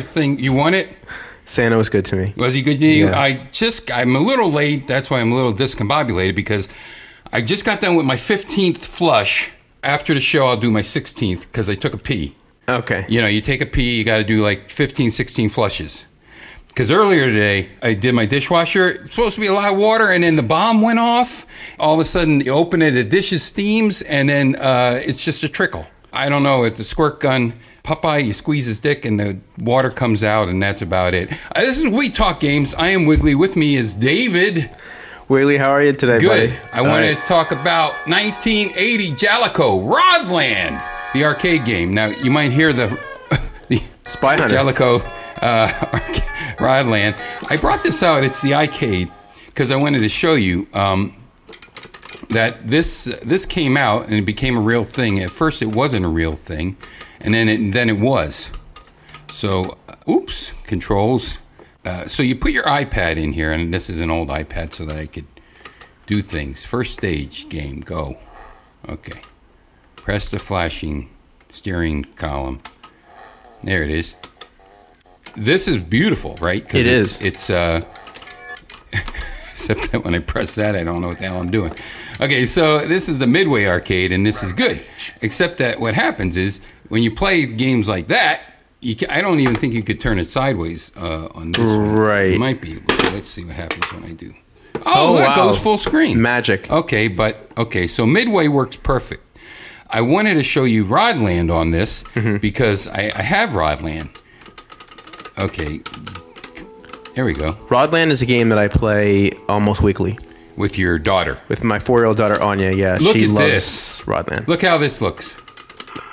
thing. You won it. Santa was good to me. Was he good to you? Yeah. I just, I'm a little late. That's why I'm a little discombobulated because I just got done with my 15th flush. After the show, I'll do my 16th because I took a pee. Okay. You know, you take a pee, you got to do like 15, 16 flushes. Because earlier today, I did my dishwasher. It's supposed to be a lot of water, and then the bomb went off. All of a sudden, you open it, the dishes steams, and then uh, it's just a trickle. I don't know. At the squirt gun, Popeye, you squeeze his dick, and the water comes out, and that's about it. Uh, this is We Talk Games. I am Wiggly. With me is David. Wiggly, how are you today, Good. buddy? I want to talk about 1980 Jaleco Rodland, the arcade game. Now, you might hear the, the Spy Hunter. Jaleco uh, Rodland. I brought this out. It's the arcade because I wanted to show you um, that this this came out and it became a real thing. At first, it wasn't a real thing, and then it then it was. So, oops, controls. Uh, so you put your iPad in here, and this is an old iPad, so that I could do things. First stage game, go. Okay. Press the flashing steering column. There it is. This is beautiful, right? It it's, is. It's uh, except that when I press that, I don't know what the hell I'm doing. Okay, so this is the Midway arcade, and this is good. Except that what happens is when you play games like that, you ca I don't even think you could turn it sideways uh, on this one. Right. You might be able to. Let's see what happens when I do. Oh, Oh, that wow. goes full screen. Magic. Okay, but okay, so Midway works perfect. I wanted to show you Rodland on this Mm-hmm. because I, I have Rodland. Okay, there we go. Rodland is a game that I play almost weekly With your daughter. with my four-year-old daughter Anya. Yeah, Look she at loves this. Rodland. Look how this looks.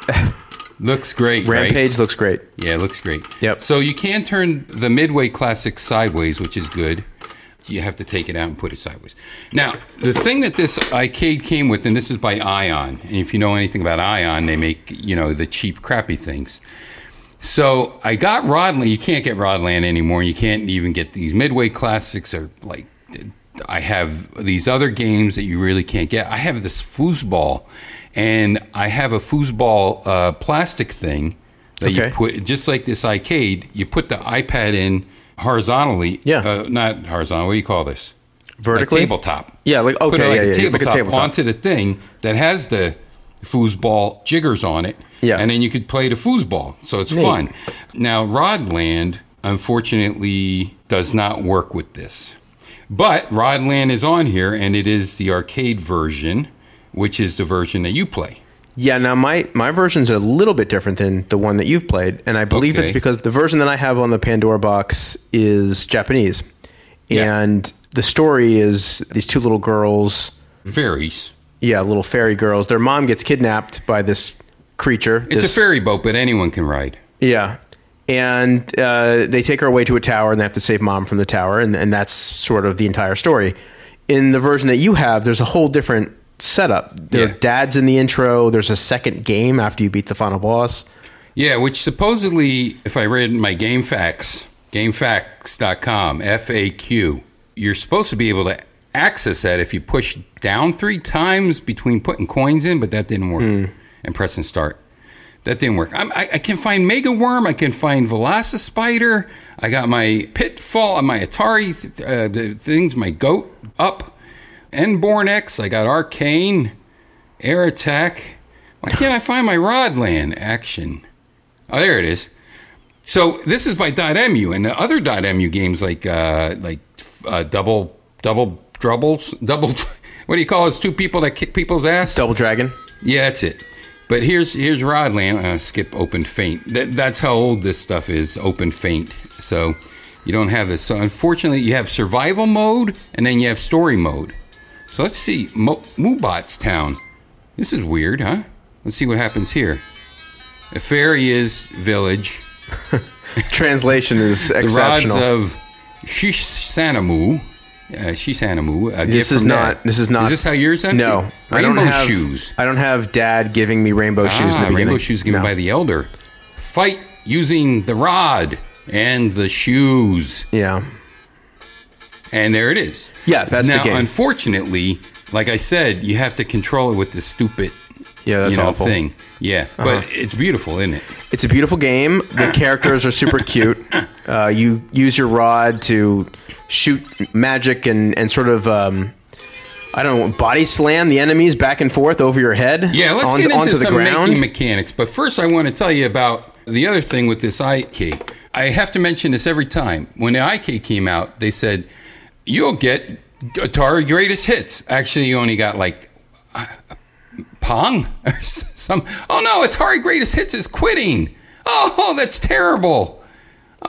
looks great, right? Rampage looks great. Yeah, it looks great. Yep. So you can turn the Midway Classic sideways, which is good. You have to take it out and put it sideways. Now, the thing that this arcade came with, and this is by Ion, and if you know anything about Ion, they make you know the cheap, crappy things. So I got Rodland. You can't get Rodland anymore. You can't even get these Midway Classics or like. I have these other games that you really can't get. I have this foosball, and I have a foosball uh, plastic thing that you put just like this arcade. You put the iPad in horizontally. Yeah. uh, not horizontal. What do you call this? Vertically? Like tabletop. Yeah, like- okay, like yeah, a yeah, yeah, like a tabletop tabletop. onto the thing that has the foosball jiggers on it. Yeah. and then you could play the foosball, so it's Neat. fun. Now, Rodland unfortunately does not work with this, but Rodland is on here, and it is the arcade version, which is the version that you play. Yeah, now my my version's a little bit different than the one that you've played, and I believe it's because the version that I have on the Pandora box is Japanese, Yeah. and the story is these two little girls, Varies. Yeah, little fairy girls. Their mom gets kidnapped by this creature. It's this- a ferry boat, but anyone can ride. Yeah. And uh, they take her away to a tower and they have to save mom from the tower. And, and that's sort of the entire story. In the version that you have, there's a whole different setup. Their Yeah. dad's in the intro. There's a second game after you beat the final boss. Yeah, which supposedly, if I read my GameFAQs, gamefaqs.com, FAQ, you're supposed to be able to access that if you push down three times between putting coins in, but that didn't work. And pressing start. That didn't work. I'm, I, I can find Mega Worm. I can find Velocispider. I got my Pitfall on my Atari th- uh, things, my Goat up. Enborn X. I got Arcane, Air Attack. Why can't I find my Rodland action? Oh, there it is. So this is by .mu, and the other .mu games like uh, like uh, double double doubles double. What do you call it? It's two people that kick people's ass. Double Dragon. Yeah, that's it. But here's here's Rodland. Uh, skip open faint. That, that's how old this stuff is. Open faint. So you don't have this. So unfortunately, you have survival mode and then you have story mode. So let's see. Mo- Moobot's town. This is weird, huh? Let's see what happens here. A fairy is village. Translation is exceptional. The rods of Sheesanomo. Uh, Sheesanomo. A this gift is not. Dad. This is not. Is this how yours ended? No, I don't Rainbow have shoes. I don't have Dad giving me rainbow shoes in the Ah, beginning. rainbow shoes given No. by the elder. Fight using the rod and the shoes. Yeah. And there it is. Yeah, that's the now, game. unfortunately, like I said, you have to control it with the stupid Yeah, that's you know, awful. Uh-huh. thing. Yeah, but it's beautiful, isn't it? It's a beautiful game. The characters are super cute. Uh, you use your rod to shoot magic and, and sort of, um, I don't know, body slam the enemies back and forth over your head. Yeah, let's on- get into onto the some ground. making mechanics. But first, I want to tell you about the other thing with this iCade. I have to mention this every time. When the iCade came out, they said you'll get Atari Greatest Hits. Actually, you only got like Pong or some. Oh no, Atari Greatest Hits is quitting. Oh, that's terrible.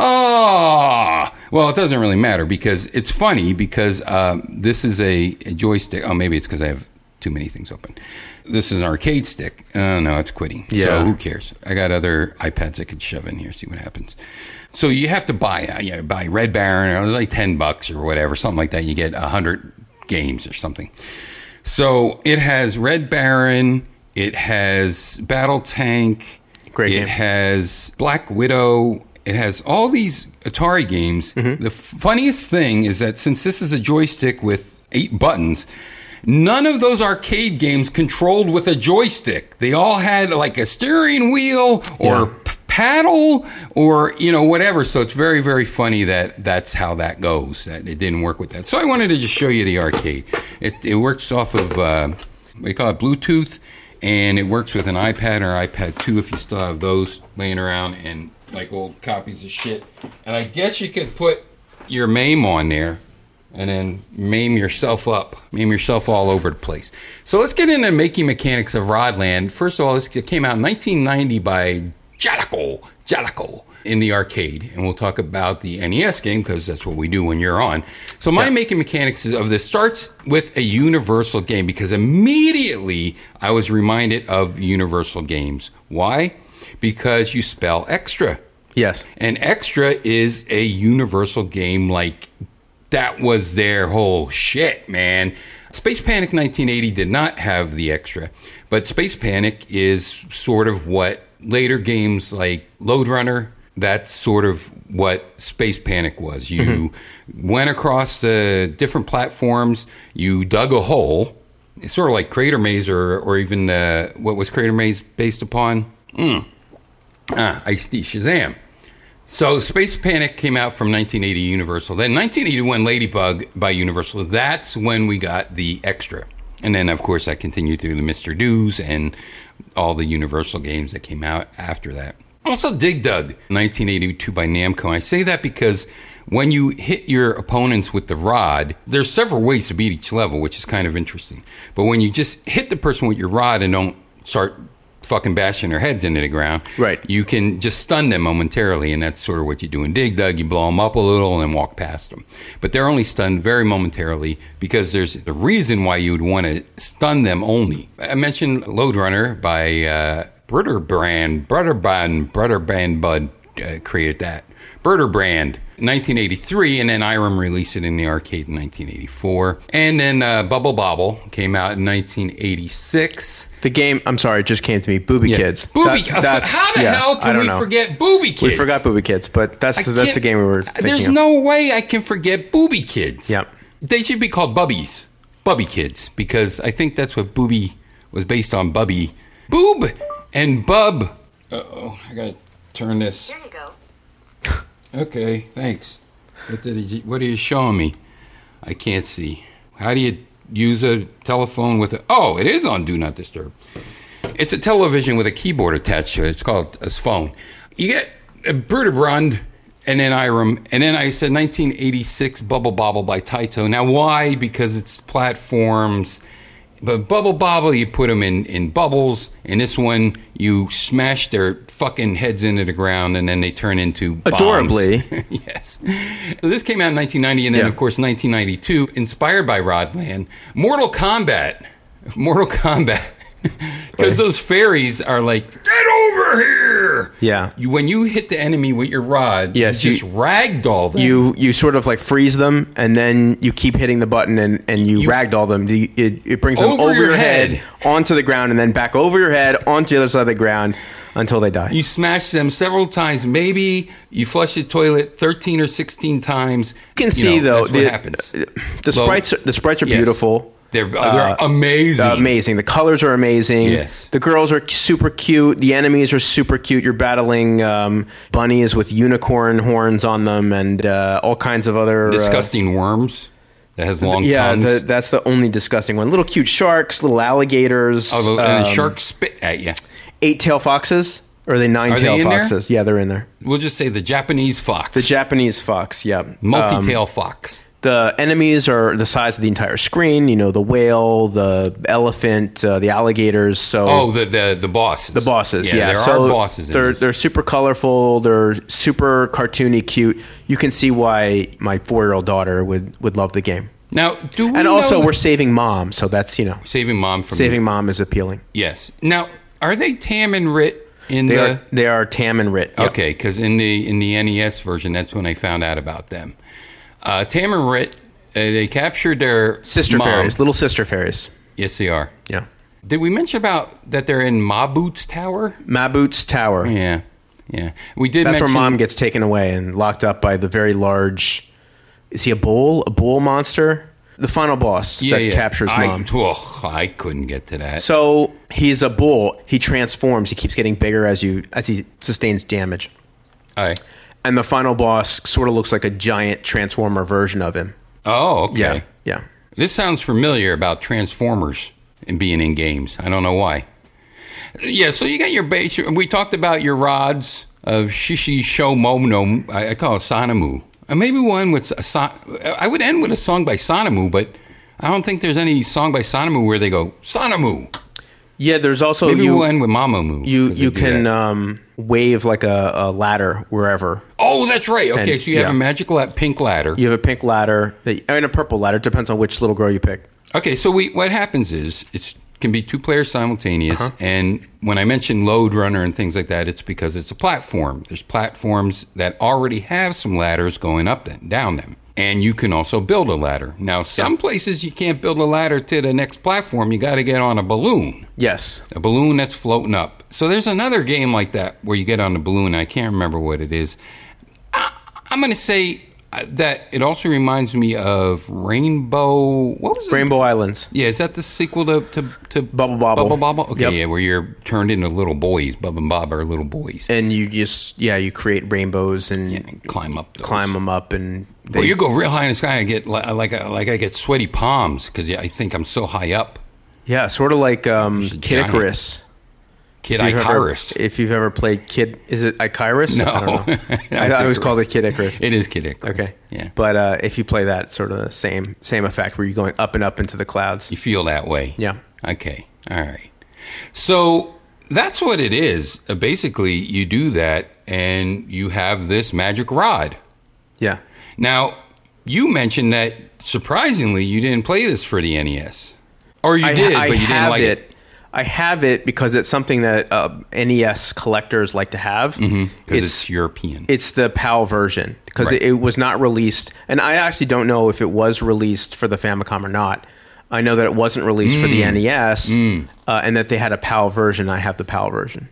Oh, well, it doesn't really matter because it's funny because um, this is a, a joystick. Oh, maybe it's because I have too many things open. This is an arcade stick. Oh, no, it's quitting. Yeah. So who cares? I got other iPads I could shove in here, see what happens. So you have to buy, uh, you know, buy Red Baron or like 10 bucks or whatever, something like that. You get 100 games or something. So it has Red Baron, it has Battle Tank, Great it game. has Black Widow, it has all these Atari games. Mm-hmm. The funniest thing is that since this is a joystick with eight buttons, none of those arcade games controlled with a joystick. They all had like a steering wheel or Yeah. Paddle or you know whatever so it's very very funny that that's how that goes that it didn't work with that so i wanted to just show you the arcade it, it works off of uh, call it bluetooth and it works with an ipad or ipad 2 if you still have those laying around and like old copies of shit and i guess you could put your MAME on there and then maim yourself up, maim yourself all over the place. So let's get into making mechanics of Rodland. First of all, this came out in 1990 by Jaleco, Jaleco in the arcade, and we'll talk about the NES game because that's what we do when you're on. So my making mechanics of this starts with a Universal game because immediately I was reminded of Universal games. Why? Because you spell extra. Yes. And Extra is a universal game like that was their whole shit, man. Space Panic 1980 did not have the extra, but Space Panic is sort of what later games like Lode Runner, that's sort of what Space Panic was. You went across uh, different platforms, you dug a hole. It's sort of like Crater Maze or, or even uh, what was Crater Maze based upon? Mm. Ah, Ice T Shazam. So Space Panic came out from 1980 Universal. Then 1981 Ladybug by Universal. That's when we got the extra. And then of course I continued through the Mr. Doos and all the Universal games that came out after that. Also Dig Dug 1982 by Namco. I say that because when you hit your opponents with the rod, there's several ways to beat each level, which is kind of interesting. But when you just hit the person with your rod and don't start fucking bashing their heads into the ground, Right. you can just stun them momentarily, and that's sort of what you do in Dig Dug. You blow them up a little and then walk past them. But they're only stunned very momentarily because there's a reason why you would want to stun them only. I mentioned Lode Runner by uh, Brotherbrand, Brotherbrand, Brotherbrand Bud uh, created that. Brotherbrand. 1983, and then Irem released it in the arcade in 1984. And then uh, Bubble Bobble came out in 1986. The game, I'm sorry, it just came to me. Booby Yeah. Kids. Booby. That- that's- how the yeah, hell I can don't we know. forget Booby Kids? We forgot Booby Kids, but that's that's the game we were thinking There's of. no way I can forget Booby Kids. Yep. They should be called Bubbies. Bubby Kids. Because I think that's what Booby was based on Bubby. Boob and Bub. Uh oh, I gotta turn this. Here you go. Okay, thanks. What, did he, what are you showing me? I can't see. How do you use a telephone with a. Oh, it is on Do Not Disturb. It's a television with a keyboard attached to it. It's called a phone. You get a Bruderbrand and then Irem, and then I said 1986 Bubble Bobble by Taito. Now, why? Because it's platforms. But Bubble Bobble, you put them in, in bubbles. And this one, you smash their fucking heads into the ground and then they turn into bombs. Adorably. yes. So this came out in 1990, and then, Yeah. of course, 1992, inspired by Rodland. Mortal Kombat. Mortal Kombat. Because those fairies are like, get over here. Yeah. You, when you hit the enemy with your rod, Yes, you just you- ragdoll them. You you sort of like freeze them, and then you keep hitting the button, and, and you, ragdoll them. You- It, it brings them Over over, your your head. head. onto the ground, and then back over your head onto the other side of the ground until they die. You smash them several times. Maybe you flush the toilet 13 or 16 times. You can see know, though the, happens. the sprites the sprites are yes. beautiful. They're they're amazing. amazing. The colors are amazing. Yes. The girls are super cute. The enemies are super cute. You're battling um, bunnies with unicorn horns on them and uh, all kinds of other. uh, Disgusting worms that has long yeah, tongues. the, that's the only disgusting one. Little cute sharks, little alligators, oh, and um, sharks spit at you. eight tail foxes. Or are they nine tail in there? foxes? Yeah, they're in there. We'll just say the Japanese fox. The Japanese fox, yeah. multi-tail Um, fox. The enemies are the size of the entire screen. You know, the whale, the elephant, uh, the alligators. So Oh, the the the bosses. The bosses, yeah. there so are bosses. They're they're super colorful. They're super cartoony, cute. You can see why my four year old daughter would would love the game. now, do we And also, know- we're saving mom, so that's you know, saving mom from saving mom is appealing. Yes. Now, are they Tam and Rit in They the? are they are Tam and Rit. Yep. Okay, because in the in the NES version, that's when I found out about them. Uh, Tam and Rit, uh, they captured their sister mom. fairies, little sister fairies. Yes, they are. Yeah, Did we mention about that they're in Maboot's tower? Maboot's tower. Yeah, yeah. We did. That's where mom gets taken away and locked up by the very large. Is he a bull? A bull monster? The final boss Yeah, that yeah. captures I, mom. oh, I couldn't get to that. So he's a bull. He transforms. He keeps getting bigger as you as he sustains damage. All right. And the final boss sort of looks like a giant transformer version of him. Oh, okay. Yeah, yeah. This sounds familiar about Transformers and being in games. I don't know why. Yeah, so you got your base. We talked about your rods of Shishi Shomono. I, I call it Sanamu. Uh, maybe one with a son, I would end with a song by Sanamu, but I don't think there's any song by Sanamu where they go Sanamu. Yeah, there's also Maybe you we'll end with Mamamoo. you you can um, wave like a, a ladder wherever. oh, that's right. Okay, and- so you have yeah. a magic la- pink ladder. You have a pink ladder that, and a purple ladder. Depends on which little girl you pick. Okay, so we what happens is it can be two players simultaneous, and when I mention lode runner and things like that, it's because it's a platform. There's platforms that already have some ladders going up and down them, and you can also build a ladder. Now, some places you can't build a ladder to the next platform. You got to get on a balloon, Yes. a balloon that's floating up. So there's another game like that where you get on a balloon. I can't remember what it is. I, I'm going to say. Uh, That it also reminds me of Rainbow. What was it? Rainbow Islands. Yeah, is that the sequel to to, to Bubble Bobble. Bubble Bobble? Okay, Yep. yeah, where you're turned into little boys. Bubba and Bob are little boys. And you just yeah you create rainbows and And climb up. Those. climb them up and they, Well, you go real high in the sky. I get li- like like I get sweaty palms because I think I'm so high up. yeah sort of like um, Kid Icarus. Kid If you've ever- Icarus. If you've ever played Kid, is it Icarus? No, I don't know. I, always called it Kid Icarus. It is Kid Icarus. Okay. Yeah. But uh, if you play that, sort of the same same effect where you're going up and up into the clouds. You feel that way. Yeah. Okay. All right. So that's what it is. Uh, basically, you do that, and you have this magic rod. Yeah. Now, you mentioned that surprisingly, you didn't play this for the NES, or you I, did, I but you didn't like it. it. I have it because it's something that uh, NES collectors like to have. because it's, European. It's the PAL version because Right. it, it was not released, and I actually don't know if it was released for the Famicom or not. I know that it wasn't released for the Mm. NES, uh, and that they had a PAL version. I have the PAL version.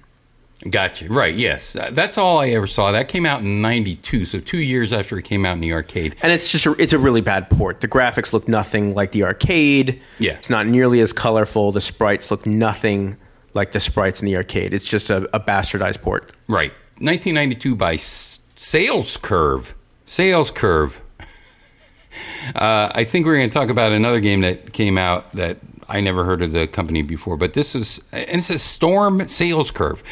Gotcha. Right. Yes. Uh, That's all I ever saw. That came out in '92, so two years after it came out in the arcade. And it's just a, it's a really bad port. The graphics look nothing like the arcade. Yeah. it's not nearly as colorful. The sprites look nothing like the sprites in the arcade. It's just a, a bastardized port. Right. 1992 by S- Sales Curve. Sales Curve. Uh, I think we're going to talk about another game that came out that I never heard of the company before, but this is, and it's a Storm Sales Curve.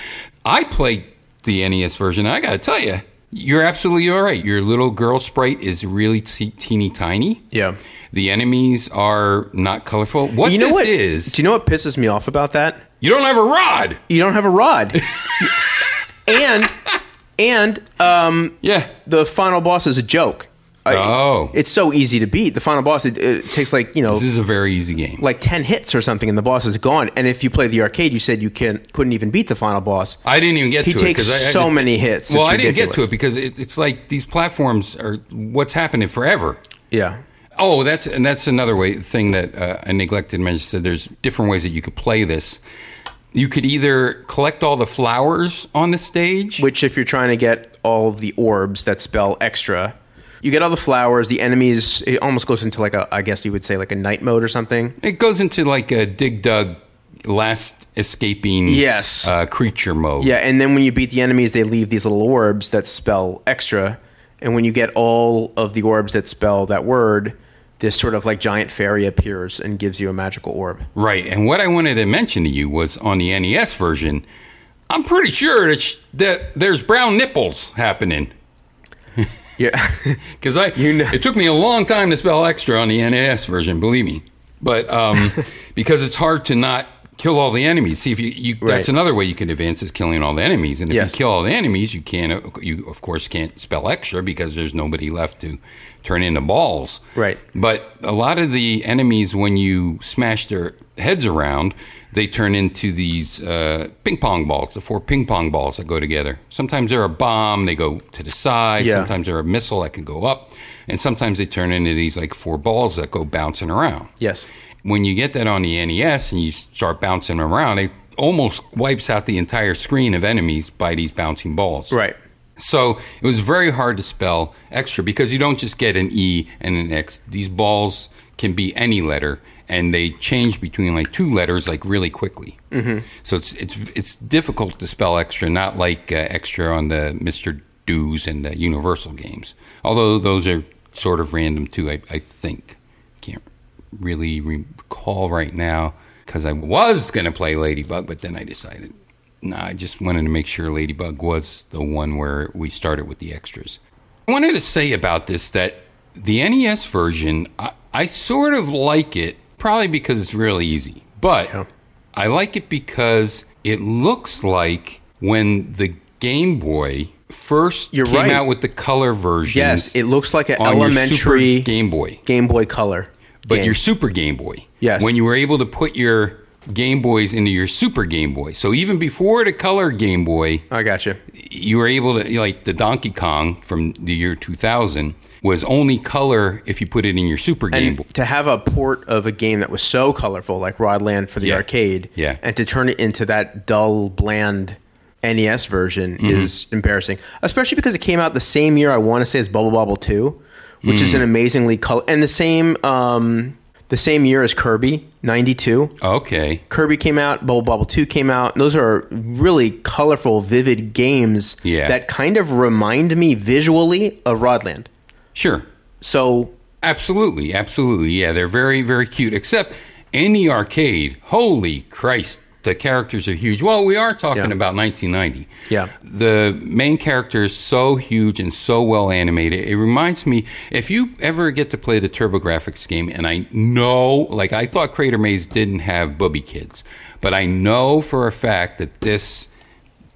I played the NES version, and I got to tell you, you're absolutely all right. Your little girl sprite is really te- teeny tiny. Yeah. The enemies are not colorful. What you know this what is, Do you know what pisses me off about that? you don't have a rod. You don't have a rod. and and um, Yeah. the final boss is a joke. Oh. it's so easy to beat. The final boss it, it takes like you know This is a very easy game. like ten hits or something, and the boss is gone. And if you play the arcade, you said you can couldn't even beat the final boss. I didn't even get He to takes it because I I so did- many hits. Well, It's I didn't get to ridiculous. it because it, it's like these platforms are what's happening forever. Yeah. Oh, that's and that's another way thing that uh, I neglected to mention. Said there's different ways that you could play this. You could either collect all the flowers on the stage. Which, if you're trying to get all of the orbs that spell extra, You get all the flowers. The enemies. It almost goes into like a. I guess you would say like a night mode or something. It goes into like a dig dug, last escaping Yes. uh, creature mode. Yeah, and then when you beat the enemies, they leave these little orbs that spell extra. And when you get all of the orbs that spell that word, this sort of like giant fairy appears and gives you a magical orb. Right. And what I wanted to mention to you was on the NES version, I'm pretty sure that, that there's brown nipples happening. Yeah. Because I, You know- it took me a long time to spell extra on the NES version, believe me. But um, because it's hard to not kill all the enemies. See, if you, you that's another way you can advance is killing all the enemies. And if Yes. you kill all the enemies, you can't, you of course can't spell extra because there's nobody left to turn into balls. Right. But a lot of the enemies, when you smash their heads around, they turn into these uh, ping pong balls, the four ping pong balls that go together. Sometimes they're a bomb, they go to the side. Yeah. Sometimes they're a missile that can go up. And sometimes they turn into these like four balls that go bouncing around. yes. When you get that on the NES and you start bouncing around, it almost wipes out the entire screen of enemies by these bouncing balls. Right. So it was very hard to spell extra because you don't just get an E and an X. These balls can be any letter, and they change between like two letters like really quickly. Mm-hmm. So it's it's it's difficult to spell extra, not like uh, extra on the Mister Doos and the Universal games. Although those are sort of random too. I, I think can't really recall right now because I was going to play Ladybug, but then I decided no, I just wanted to make sure Ladybug was the one where we started with the extras. I wanted to say about this that the NES version, I, I sort of like it, probably because it's really easy, but Yeah. I like it because it looks like when the Game Boy first You're came right. out with the color version. Yes, it looks like an elementary Game Boy. Game Boy Color. But game. your Super Game Boy. Yes. When you were able to put your Game Boys into your Super Game Boy. So even before the color Game Boy, I got you. you were able to, like the Donkey Kong from the year 2000, was only color if you put it in your Super Game Boy. To have a port of a game that was so colorful, like Rodland for the Yeah. arcade, Yeah. and to turn it into that dull, bland NES version Mm-hmm. is embarrassing. Especially because it came out the same year I want to say as Bubble Bobble Two, which Mm. is an amazingly color and the same um, the same year as Kirby '92. Okay. Kirby came out, Bubble Bobble 2 came out. Those are really colorful, vivid games Yeah. that kind of remind me visually of Rodland. Sure. So, Absolutely. Absolutely. Yeah, they're very, very cute. Except in the arcade, holy Christ, the characters are huge. Well, we are talking Yeah. about 1990. Yeah. The main character is so huge and so well animated. It reminds me, if you ever get to play the TurboGrafx game, and I know, like, I thought Crater Maze didn't have booby kids, but I know for a fact that this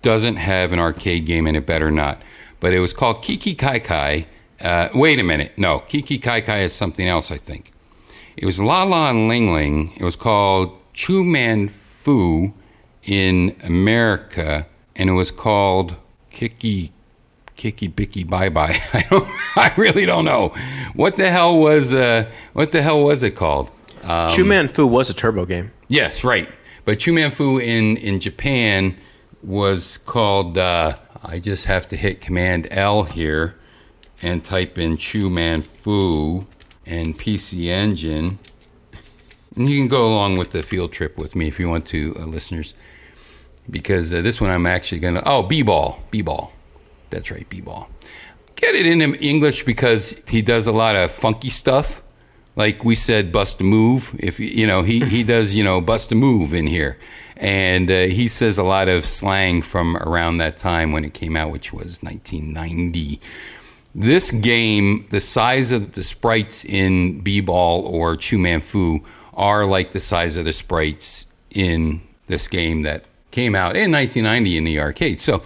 doesn't have an arcade game and it better not. But it was called Kiki Kai Kai. Uh, wait a minute. No, Kiki Kai Kai is something else, I think. It was La La and Ling Ling. It was called Chew Man Fu in America, and it was called Kiki Kiki Bicky Bye Bye. I don't. I really don't know what the hell was. Uh, what the hell was it called? Um, Chew Man Fu was a turbo game. Yes, right. But Chew Man Fu in, in Japan was called. Uh, I just have to hit Command L here and type in Chew Man Fu and PC Engine. You can go along with the field trip with me if you want to, uh, listeners. Because uh, this one I'm actually going to. Oh, Be Ball. Be Ball. That's right, Be Ball. Get it in English because he does a lot of funky stuff like we said bust a move if you know he he does you know bust a move in here and uh, he says a lot of slang from around that time when it came out which was 1990 this game the size of the sprites in b-ball or chew man fu are like the size of the sprites in this game that came out in 1990 in the arcade so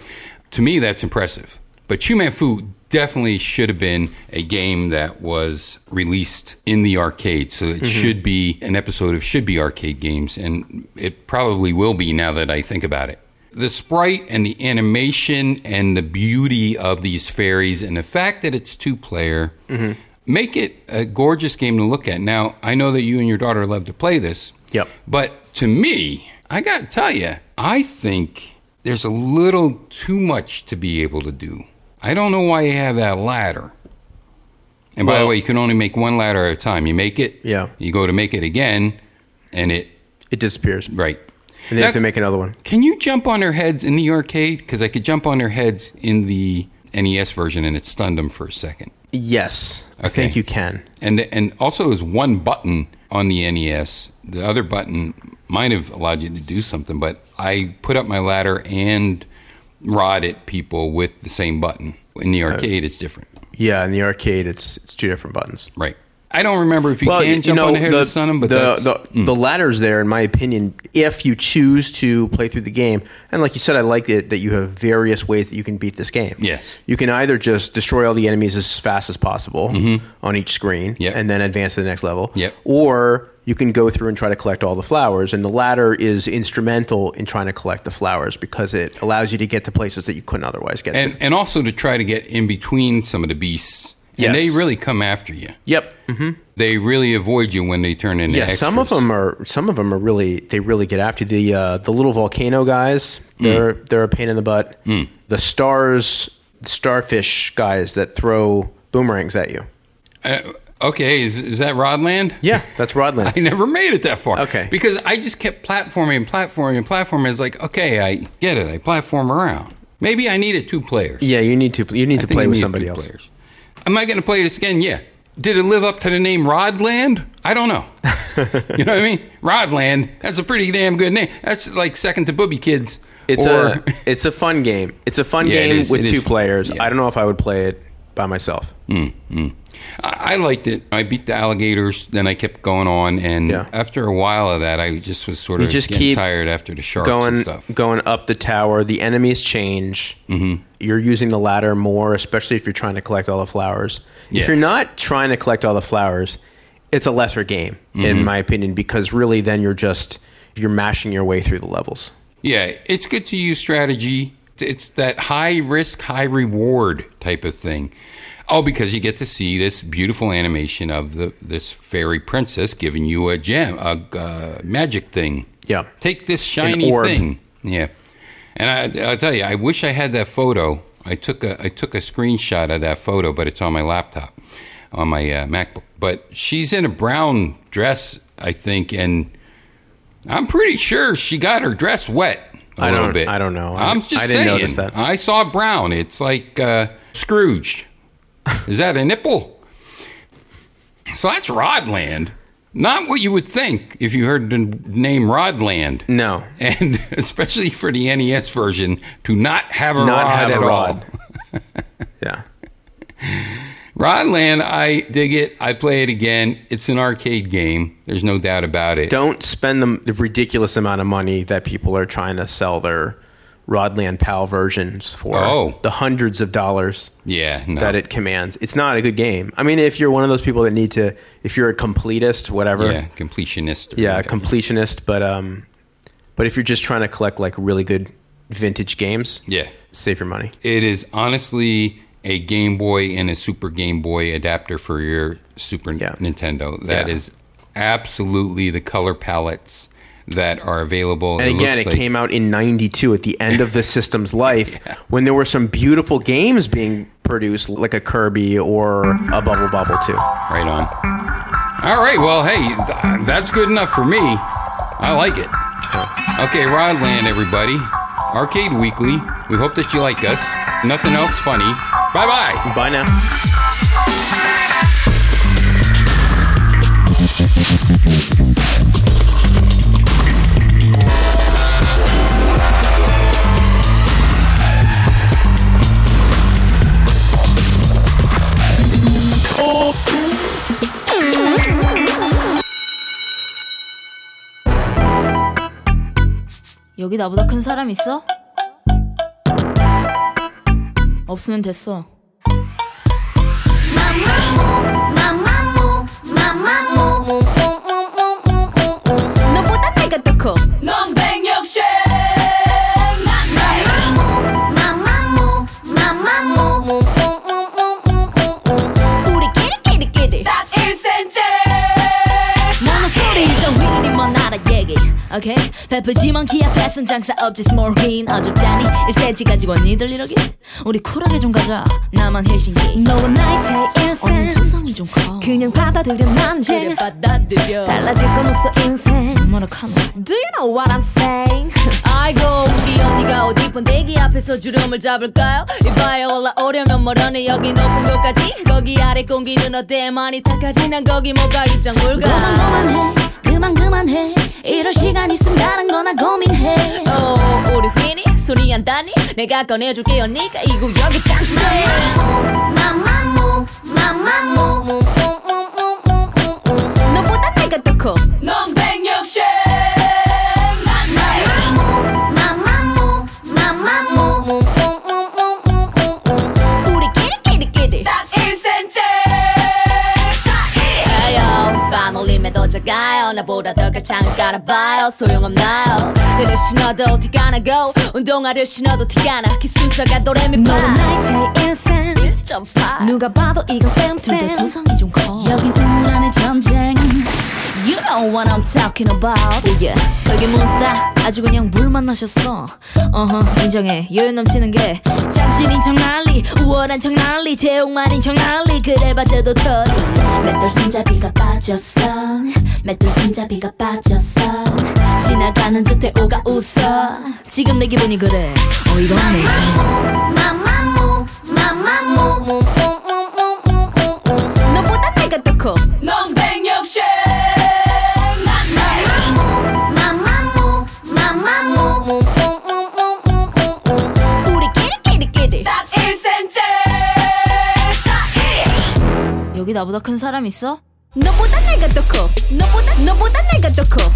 to me that's impressive but chew man fu definitely should have been a game that was released in the arcade. So it mm-hmm. should be an episode of Should Be Arcade Games, and it probably will be now that I think about it. The sprite and the animation and the beauty of these fairies and the fact that it's two player mm-hmm. Make it a gorgeous game to look at. Now, I know that you and your daughter love to play this. Yep. But to me, I got to tell you, I think there's a little too much to be able to do. I don't know why you have that ladder. And by the way, you can only make one ladder at a time. You make it, Yeah. You go to make it again, and it It disappears. right. And they have to make another one. Can you jump on their heads in the arcade? Because I could jump on their heads in the NES version, and it stunned them for a second. Yes. okay. I think you can. And and also, there's one button on the NES. The other button might have allowed you to do something, but I put up my ladder and rod at people with the same button. In the arcade, it's different. Yeah, in the arcade, it's it's two different buttons. Right. I don't remember if you can jump on the head of the sun, but the, the, the ladder's there, in my opinion, if you choose to play through the game. And like you said, I like it that you have various ways that you can beat this game. Yes. You can either just destroy all the enemies as fast as possible on each screen Mm-hmm. Yep. and then advance to the next level. Yep. Or you can go through and try to collect all the flowers. And the ladder is instrumental in trying to collect the flowers because it allows you to get to places that you couldn't otherwise get and to. and also to try to get in between some of the beasts. And they really come after you. Yep. They really avoid you when they turn into Yeah, some of them are some of them are really they really get after you. the uh, the little volcano guys. They're they're a pain in the butt. The stars starfish guys that throw boomerangs at you. Uh, okay, is, is that Rodland? Yeah, that's Rodland. I never made it that far. Okay. Because I just kept platforming and platforming and platforming. It's like, okay, I get it. I platform around. Maybe I needed two players. yeah, you need to you need I to play with somebody else. Players. Am I going to play this again? Yeah. Did it live up to the name Rodland? I don't know. you know what I mean? Rodland. That's a pretty damn good name. That's like second to Booby Kids. It's or, a it's a fun game. It's a fun Yeah, game is. with two players. Yeah. I don't know if I would play it by myself. I I liked it. I beat the alligators, then I kept going on, and Yeah. after a while of that, I just was sort of just keep tired after the sharks and going stuff. going up the tower. The enemies change. Mm-hmm. You're using the ladder more, especially if you're trying to collect all the flowers. Yes. If you're not trying to collect all the flowers, it's a lesser game, Mm-hmm. in my opinion, because really then you're just you're mashing your way through the levels. Yeah, it's good to use strategy. It's that high risk, high reward type of thing. Oh, because you get to see this beautiful animation of the this fairy princess giving you a gem, a uh, magic thing. Yeah. Take this shiny thing. Yeah. And I, I'll tell you, I wish I had that photo. I took a I took a screenshot of that photo, but it's on my laptop, on my uh, MacBook. But she's in a brown dress, I think, and I'm pretty sure she got her dress wet a I little don't- bit. I don't know. I'm just I didn't saying. notice that. I saw brown. It's like uh, Scrooge. Is that a nipple? So that's Rodland. Not what you would think if you heard the name Rodland. No, And especially for the NES version, to not have a not rod have at a all. rod. yeah. Rodland, I dig it. I play it again. It's an arcade game. There's no doubt about it. Don't spend the ridiculous amount of money that people are trying to sell their Rodland PAL versions for. Oh. The hundreds of dollars Yeah, no. that it commands. It's not a good game. I mean, if you're one of those people that need to, if you're a completist, whatever. yeah, completionist. Yeah, whatever. completionist. But um, but if you're just trying to collect like really good vintage games, yeah. save your money. It is honestly a Game Boy and a Super Game Boy adapter for your Super Yeah. Nintendo. That Yeah. is absolutely the color palettes that are available. And again, looks it like- came out in '92 at the end of the system's life, when there were some beautiful games being produced, like a Kirby or a Bubble Bobble 2. Right on. All right. Well, hey, th- that's good enough for me. I like it. Okay, Rodland, everybody. Arcade Weekly. We hope that you like us. Nothing else funny. Bye bye. Bye now. 나보다 큰 사람 있어? 없으면 됐어. 오케이 베프지만 키 앞에선 장사 없지 small win 어줍잖니? 1cm 가지고 니들 이러기? 우리 쿨하게 좀 가자. 나만 헬싱키. 너와 나의 차이 언니 1cm. 두성이 좀 커. 그냥 받아들여 난쟁 받아들여. 달라질 건 없어 인생. 뭐라 카노. Do you know what I'm saying? 아이고 우리 언니가 어디 번데기 앞에서 주름을 잡을까요? 이봐요 올라오려면 멀어네 여기 높은 곳까지? 거기 아래 공기는 어때? 많이 탁하지? 난 거기 뭐가 입장 물가 그만 그만해 그만 그만해. 이럴 시간 있으면 다른 거나 고민해. 어 우리 휘니 소리 안 다니 내가 꺼내줄게 언니가 이 구역의 장소 마마무. 마마무 너보다 내가 더커 작아요? 나보다 더 가창을 깔아봐요. 소용없나요? 내를 신어도 티가 나고 운동화를 신어도 티가 나. 기순서가 도레미파 너와 나의 차이 인생 1.8 누가 봐도 이건 쌤쌤 둘다 두성이 좀 커. 여긴 know what I'm talking about. Yeah. 거기 몬스터 아주 그냥 물 만 나셨어. 어허 인정해 여유 넘치는 게 정신인 척 난리 우월한 척 난리 제옥만인 척 난리 그래봤자도 털이 맷돌 손잡이가 빠졌어. 맷돌 손잡이가 빠졌어. 지나가는 듯해 오가 웃어. 지금 내 기분이 그래. 어이가 없네. 마마무 마마무 너보다 여기 나보다 큰 사람 있어? 너보다 내가 더 커. 너보다 너보다 내가 더 커.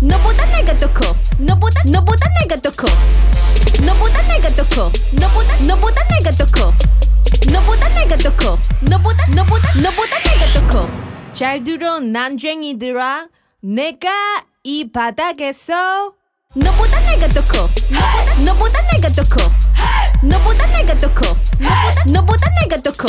너보다 내가 더 커. 너보다 너보다 내가 더 커. 너보다 내가 더 커. 너보다 너보다 내가 더 커. 너보다 내가 더 커. 너보다 너보다 너보다 내가 더 커. 잘 들어 난쟁이들아. 내가 이 바닥에서 너보다 내가 더 커. 너보다 너보다 내가 더 커. 너보다 내가 더 커. 너보다 너보다 내가 더 커.